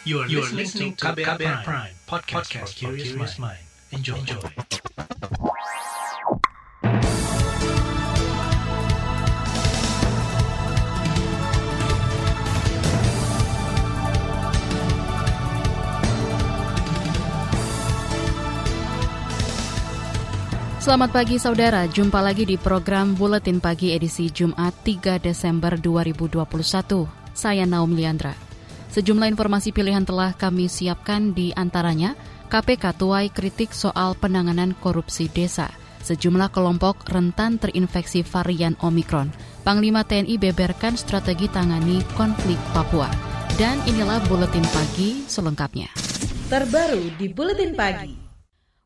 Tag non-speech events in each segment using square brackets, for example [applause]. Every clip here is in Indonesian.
You are, you are listening to KBR, KBR Prime, Prime podcast, podcast for curious mind. Enjoy. Enjoy. Selamat pagi saudara, jumpa lagi di program Buletin Pagi edisi Jumat 3 Desember 2021. Saya Naum Liandra. Sejumlah informasi pilihan telah kami siapkan di antaranya KPK tuai kritik soal penanganan korupsi desa. Sejumlah kelompok rentan terinfeksi varian Omikron. Panglima TNI beberkan strategi tangani konflik Papua. Dan inilah Buletin Pagi selengkapnya. Terbaru di Buletin Pagi.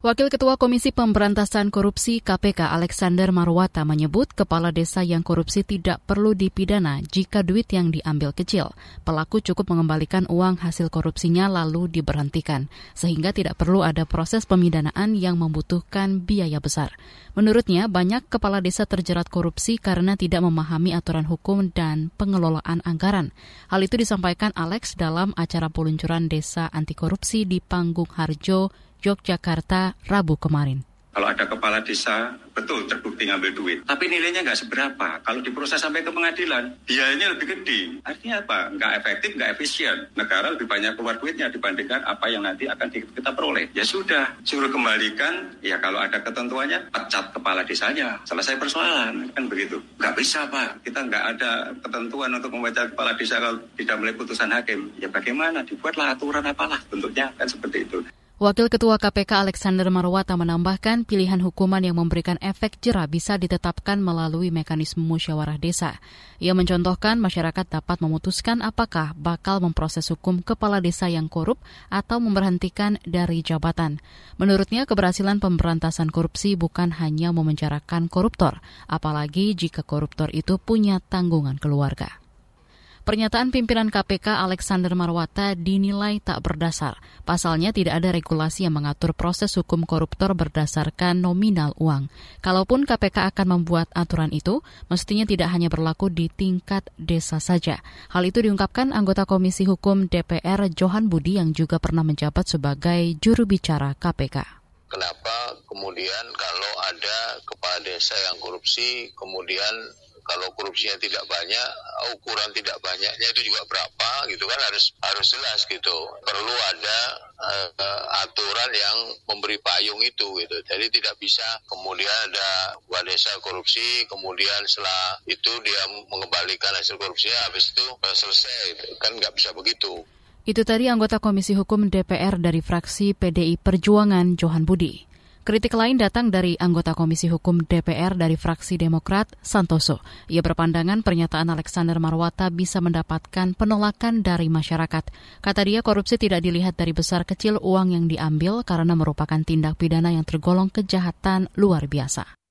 Wakil Ketua Komisi Pemberantasan Korupsi KPK Alexander Marwata menyebut kepala desa yang korupsi tidak perlu dipidana jika duit yang diambil kecil. Pelaku cukup mengembalikan uang hasil korupsinya lalu diberhentikan, sehingga tidak perlu ada proses pemidanaan yang membutuhkan biaya besar. Menurutnya, banyak kepala desa terjerat korupsi karena tidak memahami aturan hukum dan pengelolaan anggaran. Hal itu disampaikan Alex dalam acara peluncuran desa anti korupsi di Panggung Harjo, Yogyakarta, Rabu kemarin. Kalau ada kepala desa, betul terbukti ngambil duit. Tapi nilainya nggak seberapa. Kalau diproses sampai ke pengadilan, biayanya lebih gede. Artinya apa? Nggak efektif, nggak efisien. Negara lebih banyak keluar duitnya dibandingkan apa yang nanti akan kita peroleh. Ya sudah, suruh kembalikan. Ya kalau ada ketentuannya, pecat kepala desanya. Selesai persoalan. Kan begitu. Nggak bisa Pak. Kita nggak ada ketentuan untuk membaca kepala desa kalau tidak mulai putusan hakim. Ya bagaimana? Dibuatlah aturan apalah bentuknya. Kan seperti itu. Wakil Ketua KPK Alexander Marwata menambahkan pilihan hukuman yang memberikan efek jerah bisa ditetapkan melalui mekanisme musyawarah desa. Ia mencontohkan masyarakat dapat memutuskan apakah bakal memproses hukum kepala desa yang korup atau memberhentikan dari jabatan. Menurutnya keberhasilan pemberantasan korupsi bukan hanya memenjarakan koruptor, apalagi jika koruptor itu punya tanggungan keluarga. Pernyataan pimpinan KPK Alexander Marwata dinilai tak berdasar. Pasalnya tidak ada regulasi yang mengatur proses hukum koruptor berdasarkan nominal uang. Kalaupun KPK akan membuat aturan itu, mestinya tidak hanya berlaku di tingkat desa saja. Hal itu diungkapkan anggota Komisi Hukum DPR Johan Budi yang juga pernah menjabat sebagai juru bicara KPK kenapa kemudian kalau ada kepala desa yang korupsi kemudian kalau korupsinya tidak banyak, ukuran tidak banyaknya itu juga berapa gitu kan harus harus jelas gitu. Perlu ada uh, aturan yang memberi payung itu gitu. Jadi tidak bisa kemudian ada desa korupsi, kemudian setelah itu dia mengembalikan hasil korupsinya, habis itu uh, selesai. Kan nggak bisa begitu. Itu tadi anggota Komisi Hukum DPR dari fraksi PDI Perjuangan Johan Budi. Kritik lain datang dari anggota Komisi Hukum DPR dari fraksi Demokrat, Santoso. Ia berpandangan pernyataan Alexander Marwata bisa mendapatkan penolakan dari masyarakat. Kata dia, korupsi tidak dilihat dari besar kecil uang yang diambil karena merupakan tindak pidana yang tergolong kejahatan luar biasa.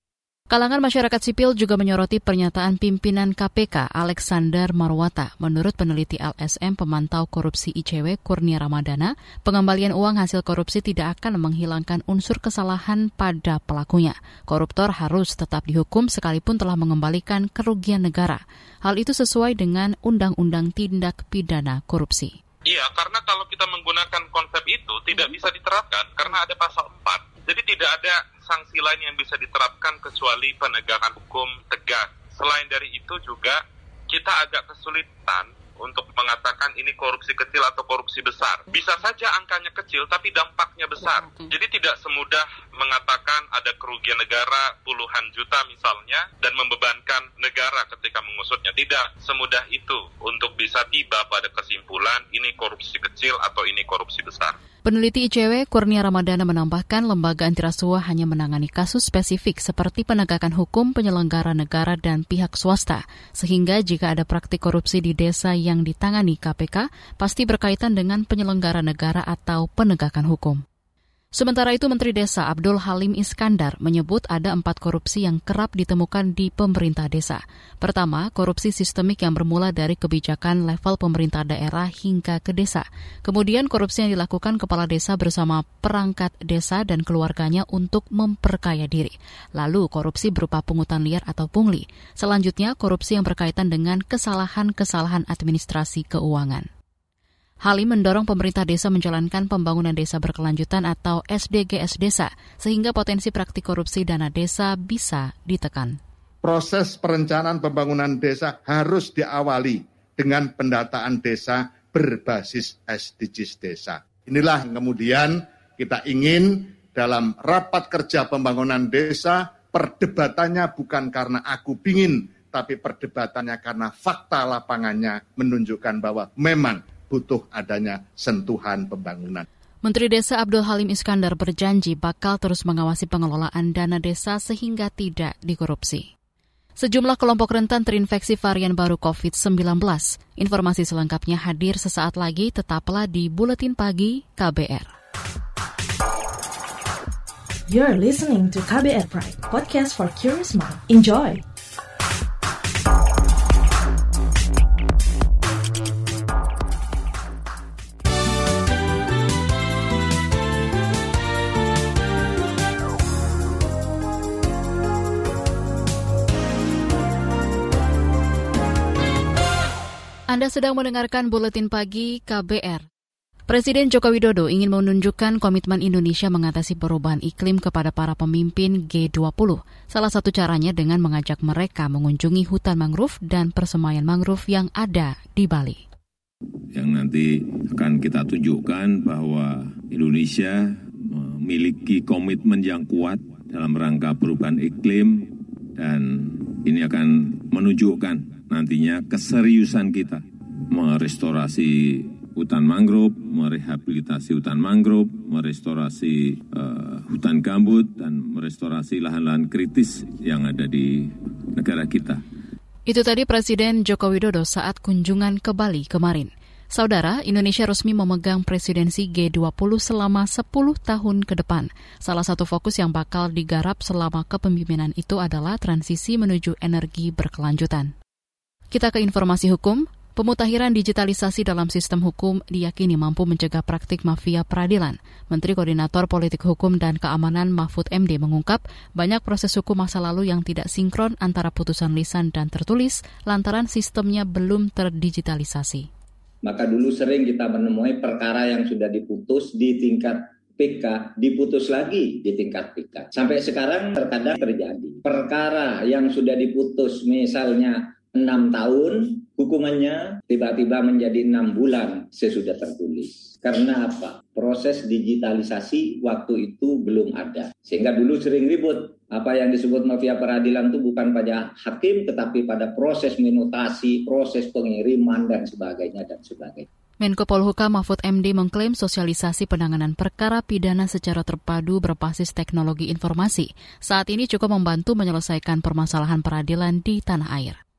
Kalangan masyarakat sipil juga menyoroti pernyataan pimpinan KPK Alexander Marwata. Menurut peneliti LSM pemantau korupsi ICW Kurnia Ramadana, pengembalian uang hasil korupsi tidak akan menghilangkan unsur kesalahan pada pelakunya. Koruptor harus tetap dihukum sekalipun telah mengembalikan kerugian negara. Hal itu sesuai dengan Undang-Undang Tindak Pidana Korupsi. Iya, karena kalau kita menggunakan konsep itu tidak bisa diterapkan karena ada pasal 4. Jadi tidak ada sanksi lain yang bisa diterapkan kecuali penegakan hukum tegas. Selain dari itu juga kita agak kesulitan untuk mengatakan ini korupsi kecil atau korupsi besar. Bisa saja angkanya kecil tapi dampaknya besar. Jadi tidak semudah mengatakan ada kerugian negara puluhan juta misalnya dan membebankan negara ketika mengusutnya. Tidak semudah itu untuk bisa tiba pada kesimpulan ini korupsi kecil atau ini korupsi besar. Peneliti ICW Kurnia Ramadana menambahkan lembaga antirasuah hanya menangani kasus spesifik seperti penegakan hukum penyelenggara negara dan pihak swasta, sehingga jika ada praktik korupsi di desa yang ditangani KPK, pasti berkaitan dengan penyelenggara negara atau penegakan hukum. Sementara itu Menteri Desa Abdul Halim Iskandar menyebut ada empat korupsi yang kerap ditemukan di pemerintah desa. Pertama, korupsi sistemik yang bermula dari kebijakan level pemerintah daerah hingga ke desa. Kemudian korupsi yang dilakukan kepala desa bersama perangkat desa dan keluarganya untuk memperkaya diri. Lalu korupsi berupa pungutan liar atau pungli. Selanjutnya korupsi yang berkaitan dengan kesalahan-kesalahan administrasi keuangan. Halim mendorong pemerintah desa menjalankan pembangunan desa berkelanjutan atau SDGs desa, sehingga potensi praktik korupsi dana desa bisa ditekan. Proses perencanaan pembangunan desa harus diawali dengan pendataan desa berbasis SDGs desa. Inilah kemudian kita ingin dalam rapat kerja pembangunan desa, perdebatannya bukan karena aku pingin, tapi perdebatannya karena fakta lapangannya menunjukkan bahwa memang butuh adanya sentuhan pembangunan. Menteri Desa Abdul Halim Iskandar berjanji bakal terus mengawasi pengelolaan dana desa sehingga tidak dikorupsi. Sejumlah kelompok rentan terinfeksi varian baru COVID-19. Informasi selengkapnya hadir sesaat lagi, tetaplah di Buletin Pagi KBR. You're listening to KBR Pride, podcast for curious mind. Enjoy! Anda sedang mendengarkan buletin pagi KBR. Presiden Joko Widodo ingin menunjukkan komitmen Indonesia mengatasi perubahan iklim kepada para pemimpin G20. Salah satu caranya dengan mengajak mereka mengunjungi hutan mangrove dan persemaian mangrove yang ada di Bali. Yang nanti akan kita tunjukkan bahwa Indonesia memiliki komitmen yang kuat dalam rangka perubahan iklim dan ini akan menunjukkan nantinya keseriusan kita merestorasi hutan mangrove, merehabilitasi hutan mangrove, merestorasi uh, hutan gambut, dan merestorasi lahan-lahan kritis yang ada di negara kita. Itu tadi Presiden Joko Widodo saat kunjungan ke Bali kemarin. Saudara, Indonesia resmi memegang presidensi G20 selama 10 tahun ke depan. Salah satu fokus yang bakal digarap selama kepemimpinan itu adalah transisi menuju energi berkelanjutan. Kita ke informasi hukum. Pemutahiran digitalisasi dalam sistem hukum diyakini mampu mencegah praktik mafia peradilan. Menteri Koordinator Politik Hukum dan Keamanan Mahfud MD mengungkap banyak proses hukum masa lalu yang tidak sinkron antara putusan lisan dan tertulis lantaran sistemnya belum terdigitalisasi. Maka dulu sering kita menemui perkara yang sudah diputus di tingkat PK diputus lagi di tingkat PK. Sampai sekarang terkadang terjadi perkara yang sudah diputus misalnya enam tahun hukumannya tiba-tiba menjadi enam bulan sesudah tertulis. Karena apa? Proses digitalisasi waktu itu belum ada. Sehingga dulu sering ribut. Apa yang disebut mafia peradilan itu bukan pada hakim, tetapi pada proses minutasi, proses pengiriman, dan sebagainya, dan sebagainya. Menko Polhukam Mahfud MD mengklaim sosialisasi penanganan perkara pidana secara terpadu berbasis teknologi informasi. Saat ini cukup membantu menyelesaikan permasalahan peradilan di tanah air.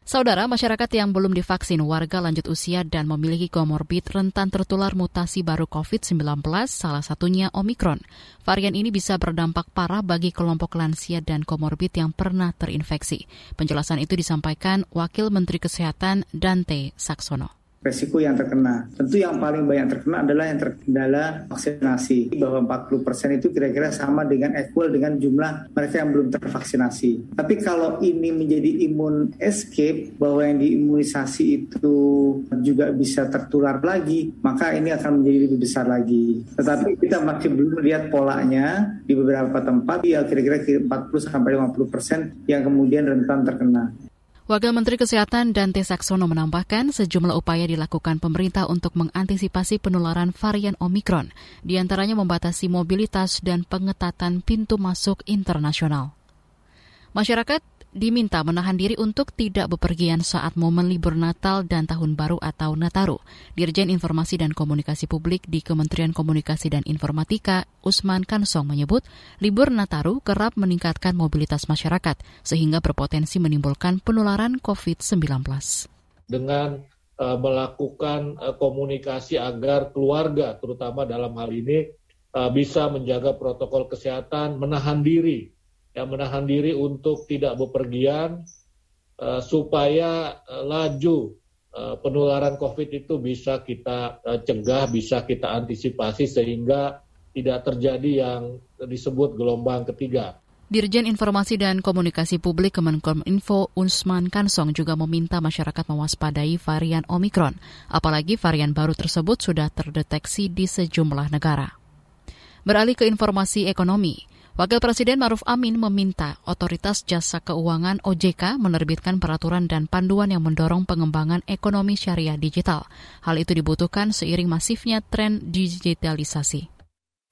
Saudara, masyarakat yang belum divaksin, warga lanjut usia dan memiliki komorbid rentan tertular mutasi baru COVID-19, salah satunya Omikron. Varian ini bisa berdampak parah bagi kelompok lansia dan komorbid yang pernah terinfeksi. Penjelasan itu disampaikan Wakil Menteri Kesehatan Dante Saksono resiko yang terkena. Tentu yang paling banyak terkena adalah yang terkendala vaksinasi. Bahwa 40% itu kira-kira sama dengan equal dengan jumlah mereka yang belum tervaksinasi. Tapi kalau ini menjadi imun escape, bahwa yang diimunisasi itu juga bisa tertular lagi, maka ini akan menjadi lebih besar lagi. Tetapi kita masih belum melihat polanya di beberapa tempat, ya kira-kira 40-50% yang kemudian rentan terkena. Wakil Menteri Kesehatan Dante Saksono menambahkan sejumlah upaya dilakukan pemerintah untuk mengantisipasi penularan varian Omikron, di antaranya membatasi mobilitas dan pengetatan pintu masuk internasional. Masyarakat diminta menahan diri untuk tidak bepergian saat momen libur Natal dan Tahun Baru atau Nataru. Dirjen Informasi dan Komunikasi Publik di Kementerian Komunikasi dan Informatika, Usman Kansong menyebut, libur Nataru kerap meningkatkan mobilitas masyarakat sehingga berpotensi menimbulkan penularan COVID-19. Dengan uh, melakukan uh, komunikasi agar keluarga, terutama dalam hal ini, uh, bisa menjaga protokol kesehatan, menahan diri yang menahan diri untuk tidak bepergian uh, supaya uh, laju uh, penularan COVID itu bisa kita uh, cegah, bisa kita antisipasi sehingga tidak terjadi yang disebut gelombang ketiga. Dirjen Informasi dan Komunikasi Publik Kemenkominfo Unsman Kansong juga meminta masyarakat mewaspadai varian Omikron, apalagi varian baru tersebut sudah terdeteksi di sejumlah negara. Beralih ke informasi ekonomi, Wakil Presiden Maruf Amin meminta Otoritas Jasa Keuangan OJK menerbitkan peraturan dan panduan yang mendorong pengembangan ekonomi syariah digital. Hal itu dibutuhkan seiring masifnya tren digitalisasi.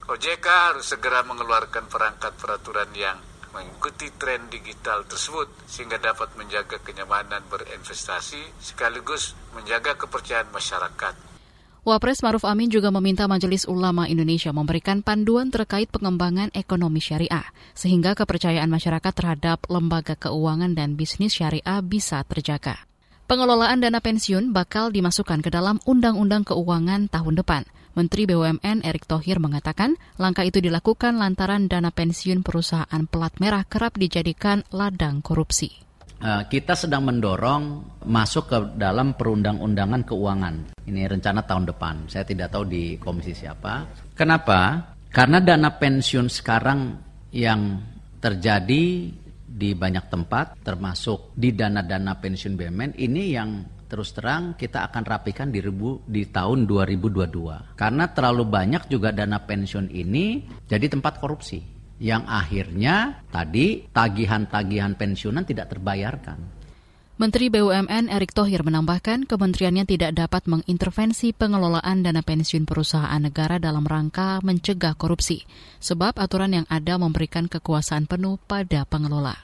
OJK harus segera mengeluarkan perangkat peraturan yang mengikuti tren digital tersebut sehingga dapat menjaga kenyamanan berinvestasi sekaligus menjaga kepercayaan masyarakat. Wapres Maruf Amin juga meminta Majelis Ulama Indonesia memberikan panduan terkait pengembangan ekonomi syariah, sehingga kepercayaan masyarakat terhadap lembaga keuangan dan bisnis syariah bisa terjaga. Pengelolaan dana pensiun bakal dimasukkan ke dalam Undang-Undang Keuangan tahun depan. Menteri BUMN Erick Thohir mengatakan langkah itu dilakukan lantaran dana pensiun perusahaan pelat merah kerap dijadikan ladang korupsi. Uh, kita sedang mendorong masuk ke dalam perundang-undangan keuangan. Ini rencana tahun depan. Saya tidak tahu di komisi siapa. Kenapa? Karena dana pensiun sekarang yang terjadi di banyak tempat, termasuk di dana-dana pensiun BUMN, ini yang terus terang kita akan rapikan di, ribu, di tahun 2022. Karena terlalu banyak juga dana pensiun ini jadi tempat korupsi. Yang akhirnya tadi tagihan-tagihan pensiunan tidak terbayarkan. Menteri BUMN Erick Thohir menambahkan kementeriannya tidak dapat mengintervensi pengelolaan dana pensiun perusahaan negara dalam rangka mencegah korupsi, sebab aturan yang ada memberikan kekuasaan penuh pada pengelola.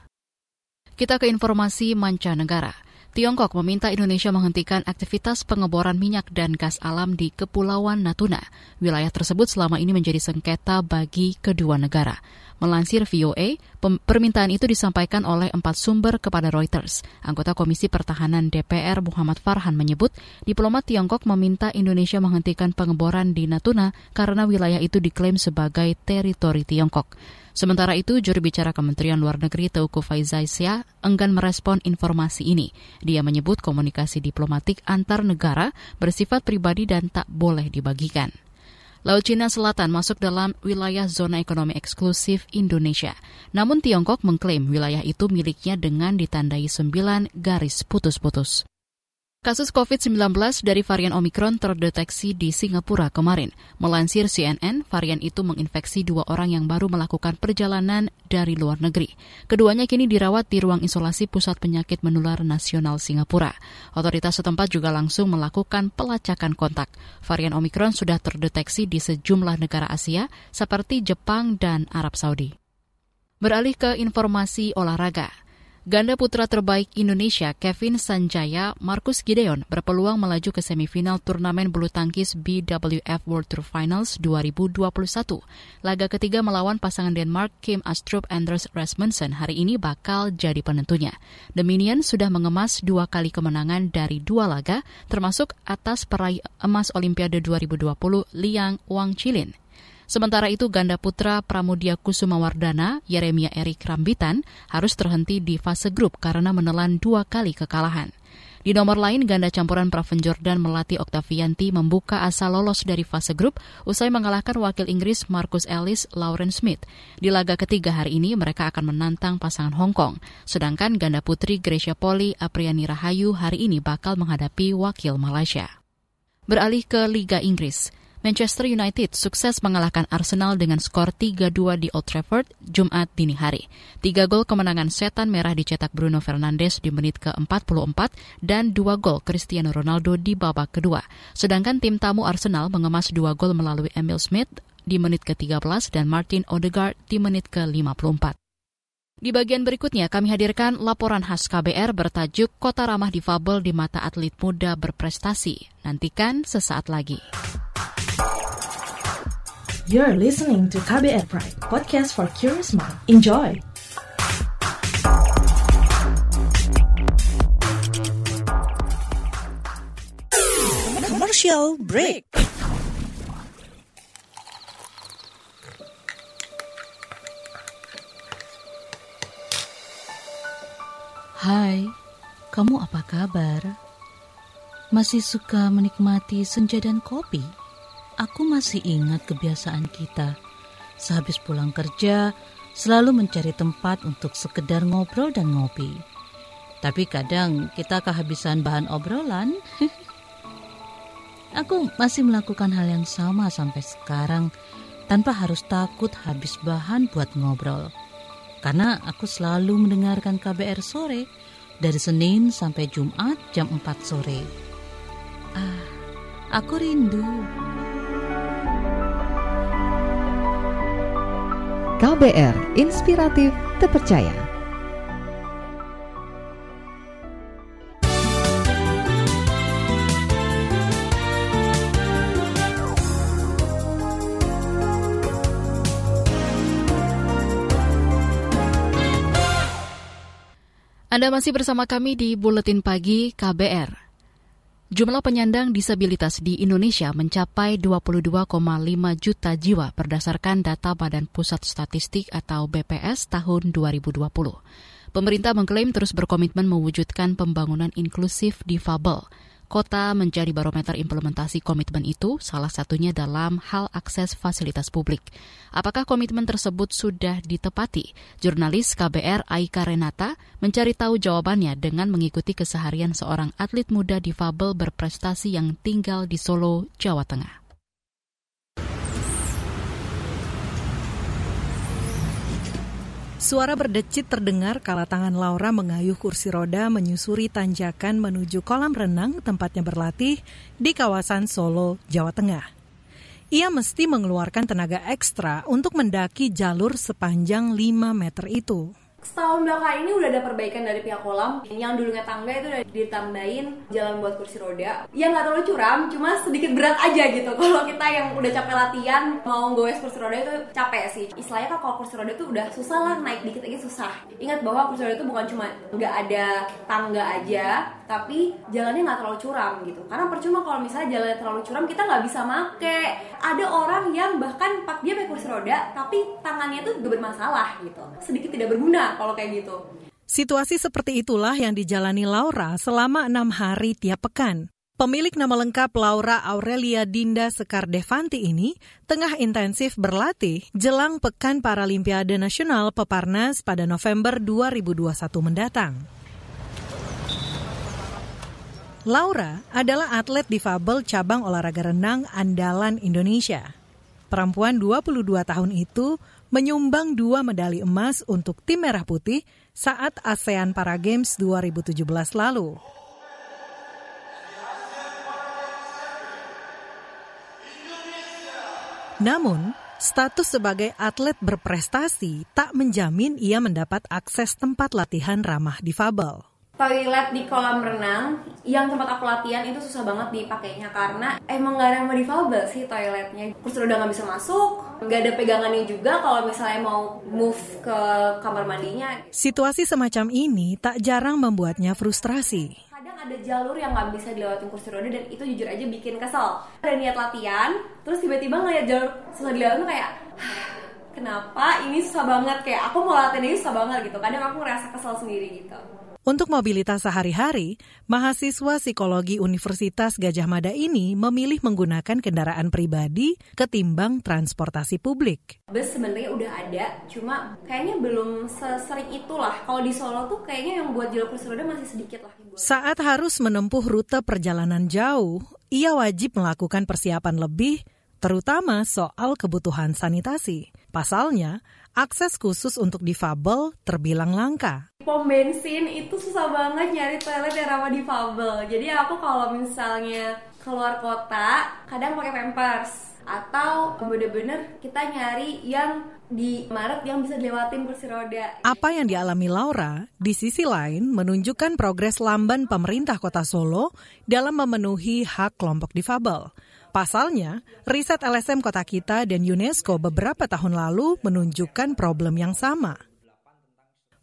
Kita ke informasi mancanegara. Tiongkok meminta Indonesia menghentikan aktivitas pengeboran minyak dan gas alam di Kepulauan Natuna. Wilayah tersebut selama ini menjadi sengketa bagi kedua negara. Melansir VOA, permintaan itu disampaikan oleh empat sumber kepada Reuters. Anggota Komisi Pertahanan DPR Muhammad Farhan menyebut, diplomat Tiongkok meminta Indonesia menghentikan pengeboran di Natuna karena wilayah itu diklaim sebagai teritori Tiongkok. Sementara itu, juru bicara Kementerian Luar Negeri Teuku Faizaisya enggan merespon informasi ini. Dia menyebut komunikasi diplomatik antar negara bersifat pribadi dan tak boleh dibagikan. Laut Cina Selatan masuk dalam wilayah zona ekonomi eksklusif Indonesia. Namun Tiongkok mengklaim wilayah itu miliknya dengan ditandai sembilan garis putus-putus. Kasus COVID-19 dari varian Omikron terdeteksi di Singapura kemarin. Melansir CNN, varian itu menginfeksi dua orang yang baru melakukan perjalanan dari luar negeri. Keduanya kini dirawat di ruang isolasi Pusat Penyakit Menular Nasional Singapura. Otoritas setempat juga langsung melakukan pelacakan kontak. Varian Omikron sudah terdeteksi di sejumlah negara Asia seperti Jepang dan Arab Saudi. Beralih ke informasi olahraga. Ganda putra terbaik Indonesia Kevin Sanjaya Marcus Gideon berpeluang melaju ke semifinal turnamen bulu tangkis BWF World Tour Finals 2021. Laga ketiga melawan pasangan Denmark Kim Astrup Anders Rasmussen hari ini bakal jadi penentunya. The Minion sudah mengemas dua kali kemenangan dari dua laga, termasuk atas peraih emas Olimpiade 2020 Liang Wang Chilin. Sementara itu ganda putra Pramudia Kusuma Wardana, Yeremia Erik Rambitan, harus terhenti di fase grup karena menelan dua kali kekalahan. Di nomor lain, ganda campuran Praven Jordan melatih Octavianti membuka asa lolos dari fase grup usai mengalahkan wakil Inggris Marcus Ellis Lauren Smith. Di laga ketiga hari ini, mereka akan menantang pasangan Hong Kong. Sedangkan ganda putri Gracia Poli Apriani Rahayu hari ini bakal menghadapi wakil Malaysia. Beralih ke Liga Inggris. Manchester United sukses mengalahkan Arsenal dengan skor 3-2 di Old Trafford Jumat dini hari. Tiga gol kemenangan setan merah dicetak Bruno Fernandes di menit ke-44 dan dua gol Cristiano Ronaldo di babak kedua. Sedangkan tim tamu Arsenal mengemas dua gol melalui Emil Smith di menit ke-13 dan Martin Odegaard di menit ke-54. Di bagian berikutnya kami hadirkan laporan khas KBR bertajuk Kota Ramah Difabel di Mata Atlet Muda Berprestasi. Nantikan sesaat lagi. You're listening to KBR Pride, podcast for curious mind. Enjoy! Commercial break. Hai, kamu apa kabar? Masih suka menikmati senja dan kopi? Aku masih ingat kebiasaan kita. Sehabis pulang kerja, selalu mencari tempat untuk sekedar ngobrol dan ngopi. Tapi kadang kita kehabisan bahan obrolan. [laughs] Aku masih melakukan hal yang sama sampai sekarang tanpa harus takut habis bahan buat ngobrol. Karena aku selalu mendengarkan KBR sore dari Senin sampai Jumat jam 4 sore. Ah, aku rindu. KBR Inspiratif Terpercaya. Anda masih bersama kami di Buletin Pagi KBR. Jumlah penyandang disabilitas di Indonesia mencapai 22,5 juta jiwa berdasarkan data Badan Pusat Statistik atau BPS tahun 2020. Pemerintah mengklaim terus berkomitmen mewujudkan pembangunan inklusif difabel. Kota menjadi barometer implementasi komitmen itu, salah satunya dalam hal akses fasilitas publik. Apakah komitmen tersebut sudah ditepati? Jurnalis KBR Aika Renata mencari tahu jawabannya dengan mengikuti keseharian seorang atlet muda difabel berprestasi yang tinggal di Solo, Jawa Tengah. Suara berdecit terdengar kala tangan Laura mengayuh kursi roda menyusuri tanjakan menuju kolam renang tempatnya berlatih di kawasan Solo, Jawa Tengah. Ia mesti mengeluarkan tenaga ekstra untuk mendaki jalur sepanjang 5 meter itu setahun belakang ini udah ada perbaikan dari pihak kolam. Yang dulunya tangga itu udah ditambahin jalan buat kursi roda. Yang nggak terlalu curam cuma sedikit berat aja gitu. [laughs] Kalau kita yang udah capek latihan mau goes kursi roda itu capek sih. Istilahnya kan kalau kursi roda itu udah susah lah naik dikit lagi susah. Ingat bahwa kursi roda itu bukan cuma nggak ada tangga aja tapi jalannya nggak terlalu curam gitu. Karena percuma kalau misalnya jalannya terlalu curam kita nggak bisa make. Ada orang yang bahkan pak dia pakai kursi roda tapi tangannya tuh juga bermasalah gitu. Sedikit tidak berguna kalau kayak gitu Situasi seperti itulah yang dijalani Laura selama enam hari tiap pekan. Pemilik nama lengkap Laura Aurelia Dinda Sekar Devanti ini tengah intensif berlatih jelang Pekan Paralimpiade Nasional Peparnas pada November 2021 mendatang. Laura adalah atlet difabel cabang olahraga renang andalan Indonesia. Perempuan 22 tahun itu menyumbang dua medali emas untuk tim Merah Putih saat ASEAN Para Games 2017 lalu. Namun, status sebagai atlet berprestasi tak menjamin ia mendapat akses tempat latihan ramah difabel toilet di kolam renang yang tempat aku latihan itu susah banget dipakainya karena emang gak ramah difabel sih toiletnya. Kursi roda nggak bisa masuk nggak ada pegangannya juga kalau misalnya mau move ke kamar mandinya. Situasi semacam ini tak jarang membuatnya frustrasi. Kadang ada jalur yang nggak bisa dilewatin kursi roda dan itu jujur aja bikin kesel. Ada niat latihan terus tiba-tiba ngeliat jalur susah dilewatin kayak kenapa? Ini susah banget. Kayak aku mau latihan ini susah banget gitu. Kadang aku ngerasa kesel sendiri gitu untuk mobilitas sehari-hari, mahasiswa psikologi Universitas Gajah Mada ini memilih menggunakan kendaraan pribadi ketimbang transportasi publik. Bus sebenarnya udah ada, cuma kayaknya belum sesering itulah. Kalau di Solo tuh kayaknya yang buat jalur kursi roda masih sedikit lah. Saat harus menempuh rute perjalanan jauh, ia wajib melakukan persiapan lebih, terutama soal kebutuhan sanitasi. Pasalnya, akses khusus untuk difabel terbilang langka. Pom bensin itu susah banget nyari toilet yang ramah difabel. Jadi aku kalau misalnya keluar kota, kadang pakai pampers atau bener-bener kita nyari yang di Maret yang bisa dilewatin kursi roda. Apa yang dialami Laura, di sisi lain menunjukkan progres lamban pemerintah kota Solo dalam memenuhi hak kelompok difabel. Pasalnya, riset LSM Kota Kita dan UNESCO beberapa tahun lalu menunjukkan problem yang sama.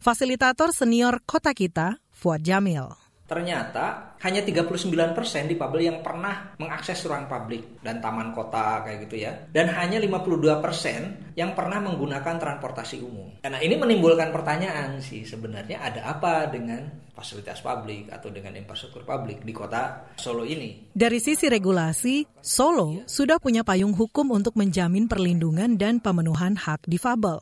Fasilitator senior Kota Kita, Fuad Jamil. Ternyata hanya 39% difabel yang pernah mengakses ruang publik dan taman kota kayak gitu ya. Dan hanya 52% yang pernah menggunakan transportasi umum. Nah ini menimbulkan pertanyaan sih sebenarnya ada apa dengan fasilitas publik atau dengan infrastruktur publik di kota Solo ini. Dari sisi regulasi, Solo sudah punya payung hukum untuk menjamin perlindungan dan pemenuhan hak difabel.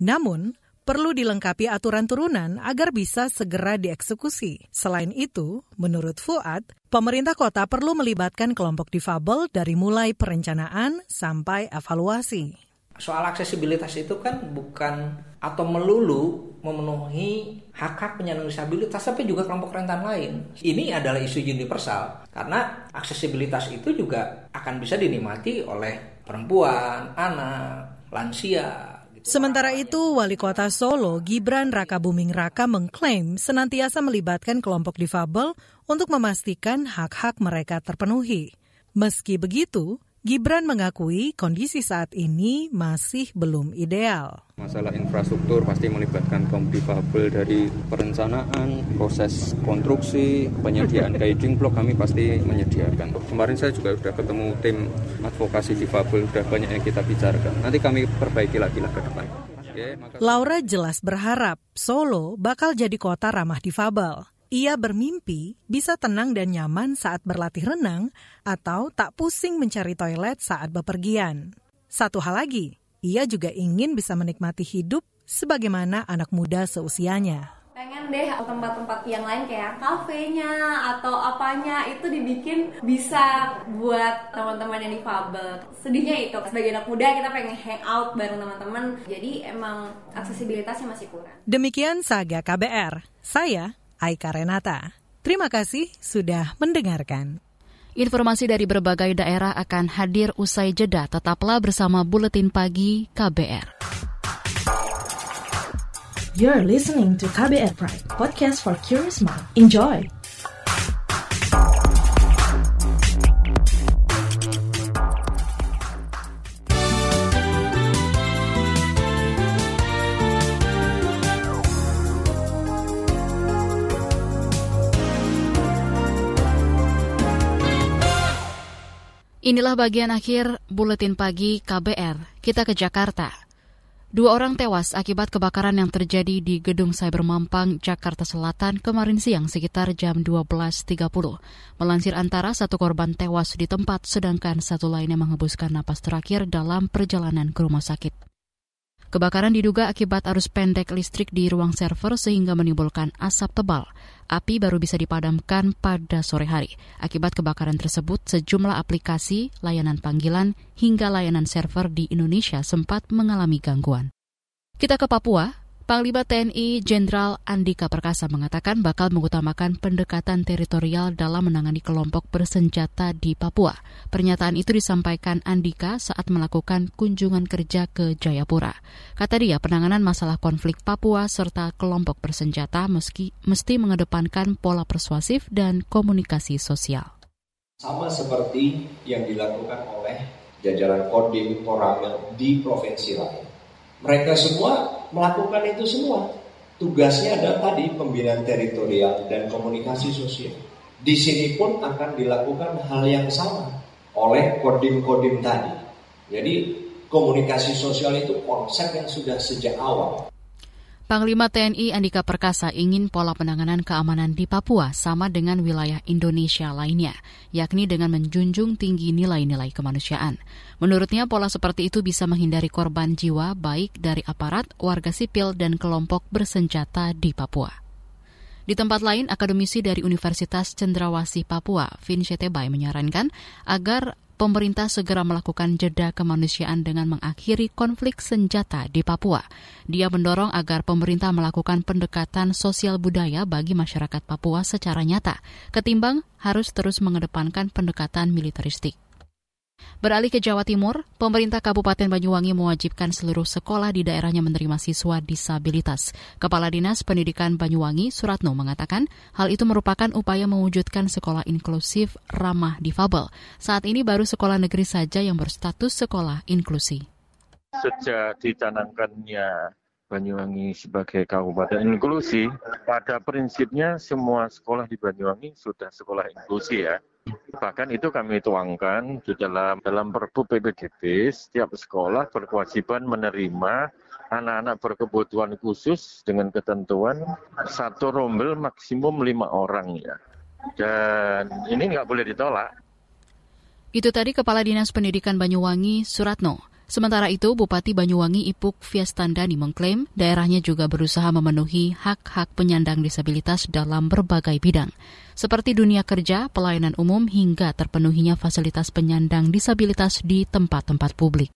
Namun, perlu dilengkapi aturan turunan agar bisa segera dieksekusi. Selain itu, menurut Fuad, pemerintah kota perlu melibatkan kelompok difabel dari mulai perencanaan sampai evaluasi. Soal aksesibilitas itu kan bukan atau melulu memenuhi hak-hak penyandang disabilitas tapi juga kelompok rentan lain. Ini adalah isu universal karena aksesibilitas itu juga akan bisa dinikmati oleh perempuan, anak, lansia, Sementara itu, Wali Kota Solo, Gibran Raka Buming Raka mengklaim senantiasa melibatkan kelompok difabel untuk memastikan hak-hak mereka terpenuhi. Meski begitu, Gibran mengakui kondisi saat ini masih belum ideal. Masalah infrastruktur pasti melibatkan kaum difabel dari perencanaan, proses konstruksi, penyediaan [laughs] guiding block kami pasti menyediakan. Kemarin saya juga sudah ketemu tim advokasi difabel, sudah banyak yang kita bicarakan. Nanti kami perbaiki lagi lah ke depan. Laura jelas berharap Solo bakal jadi kota ramah difabel. Ia bermimpi bisa tenang dan nyaman saat berlatih renang atau tak pusing mencari toilet saat bepergian. Satu hal lagi, ia juga ingin bisa menikmati hidup sebagaimana anak muda seusianya. Pengen deh tempat-tempat yang lain kayak kafenya atau apanya itu dibikin bisa buat teman-teman yang difabel. Sedihnya itu sebagai anak muda kita pengen hang out bareng teman-teman. Jadi emang aksesibilitasnya masih kurang. Demikian Saga KBR. Saya Aika Renata. Terima kasih sudah mendengarkan. Informasi dari berbagai daerah akan hadir usai jeda. Tetaplah bersama Buletin Pagi KBR. You're listening to KBR Pride, podcast for curious mind. Enjoy! Inilah bagian akhir buletin pagi KBR. Kita ke Jakarta. Dua orang tewas akibat kebakaran yang terjadi di Gedung Cyber Mampang, Jakarta Selatan kemarin siang sekitar jam 12.30. Melansir antara, satu korban tewas di tempat, sedangkan satu lainnya menghembuskan napas terakhir dalam perjalanan ke rumah sakit. Kebakaran diduga akibat arus pendek listrik di ruang server sehingga menimbulkan asap tebal. Api baru bisa dipadamkan pada sore hari. Akibat kebakaran tersebut, sejumlah aplikasi, layanan panggilan, hingga layanan server di Indonesia sempat mengalami gangguan. Kita ke Papua, Panglima TNI Jenderal Andika Perkasa mengatakan bakal mengutamakan pendekatan teritorial dalam menangani kelompok bersenjata di Papua. Pernyataan itu disampaikan Andika saat melakukan kunjungan kerja ke Jayapura. Kata dia, penanganan masalah konflik Papua serta kelompok bersenjata meski mesti mengedepankan pola persuasif dan komunikasi sosial. Sama seperti yang dilakukan oleh jajaran Kodim Koramil di provinsi lain. Mereka semua melakukan itu semua. Tugasnya adalah tadi pembinaan teritorial dan komunikasi sosial. Di sini pun akan dilakukan hal yang sama oleh kodim-kodim tadi. Jadi komunikasi sosial itu konsep yang sudah sejak awal. Panglima TNI Andika Perkasa ingin pola penanganan keamanan di Papua sama dengan wilayah Indonesia lainnya, yakni dengan menjunjung tinggi nilai-nilai kemanusiaan. Menurutnya, pola seperti itu bisa menghindari korban jiwa baik dari aparat, warga sipil, dan kelompok bersenjata di Papua. Di tempat lain, akademisi dari Universitas Cendrawasih Papua, Vin Bay menyarankan agar pemerintah segera melakukan jeda kemanusiaan dengan mengakhiri konflik senjata di Papua. Dia mendorong agar pemerintah melakukan pendekatan sosial budaya bagi masyarakat Papua secara nyata, ketimbang harus terus mengedepankan pendekatan militeristik. Beralih ke Jawa Timur, pemerintah Kabupaten Banyuwangi mewajibkan seluruh sekolah di daerahnya menerima siswa disabilitas. Kepala Dinas Pendidikan Banyuwangi, Suratno, mengatakan hal itu merupakan upaya mewujudkan sekolah inklusif ramah difabel. Saat ini baru sekolah negeri saja yang berstatus sekolah inklusi. Sejak dicanangkannya Banyuwangi sebagai kabupaten inklusi, pada prinsipnya semua sekolah di Banyuwangi sudah sekolah inklusi ya. Bahkan itu kami tuangkan di dalam dalam Perpu PPDB, setiap sekolah berkewajiban menerima anak-anak berkebutuhan khusus dengan ketentuan satu rombel maksimum lima orang ya. Dan ini nggak boleh ditolak. Itu tadi Kepala Dinas Pendidikan Banyuwangi, Suratno. Sementara itu, Bupati Banyuwangi Ipuk Fiestandani mengklaim daerahnya juga berusaha memenuhi hak-hak penyandang disabilitas dalam berbagai bidang, seperti dunia kerja, pelayanan umum, hingga terpenuhinya fasilitas penyandang disabilitas di tempat-tempat publik.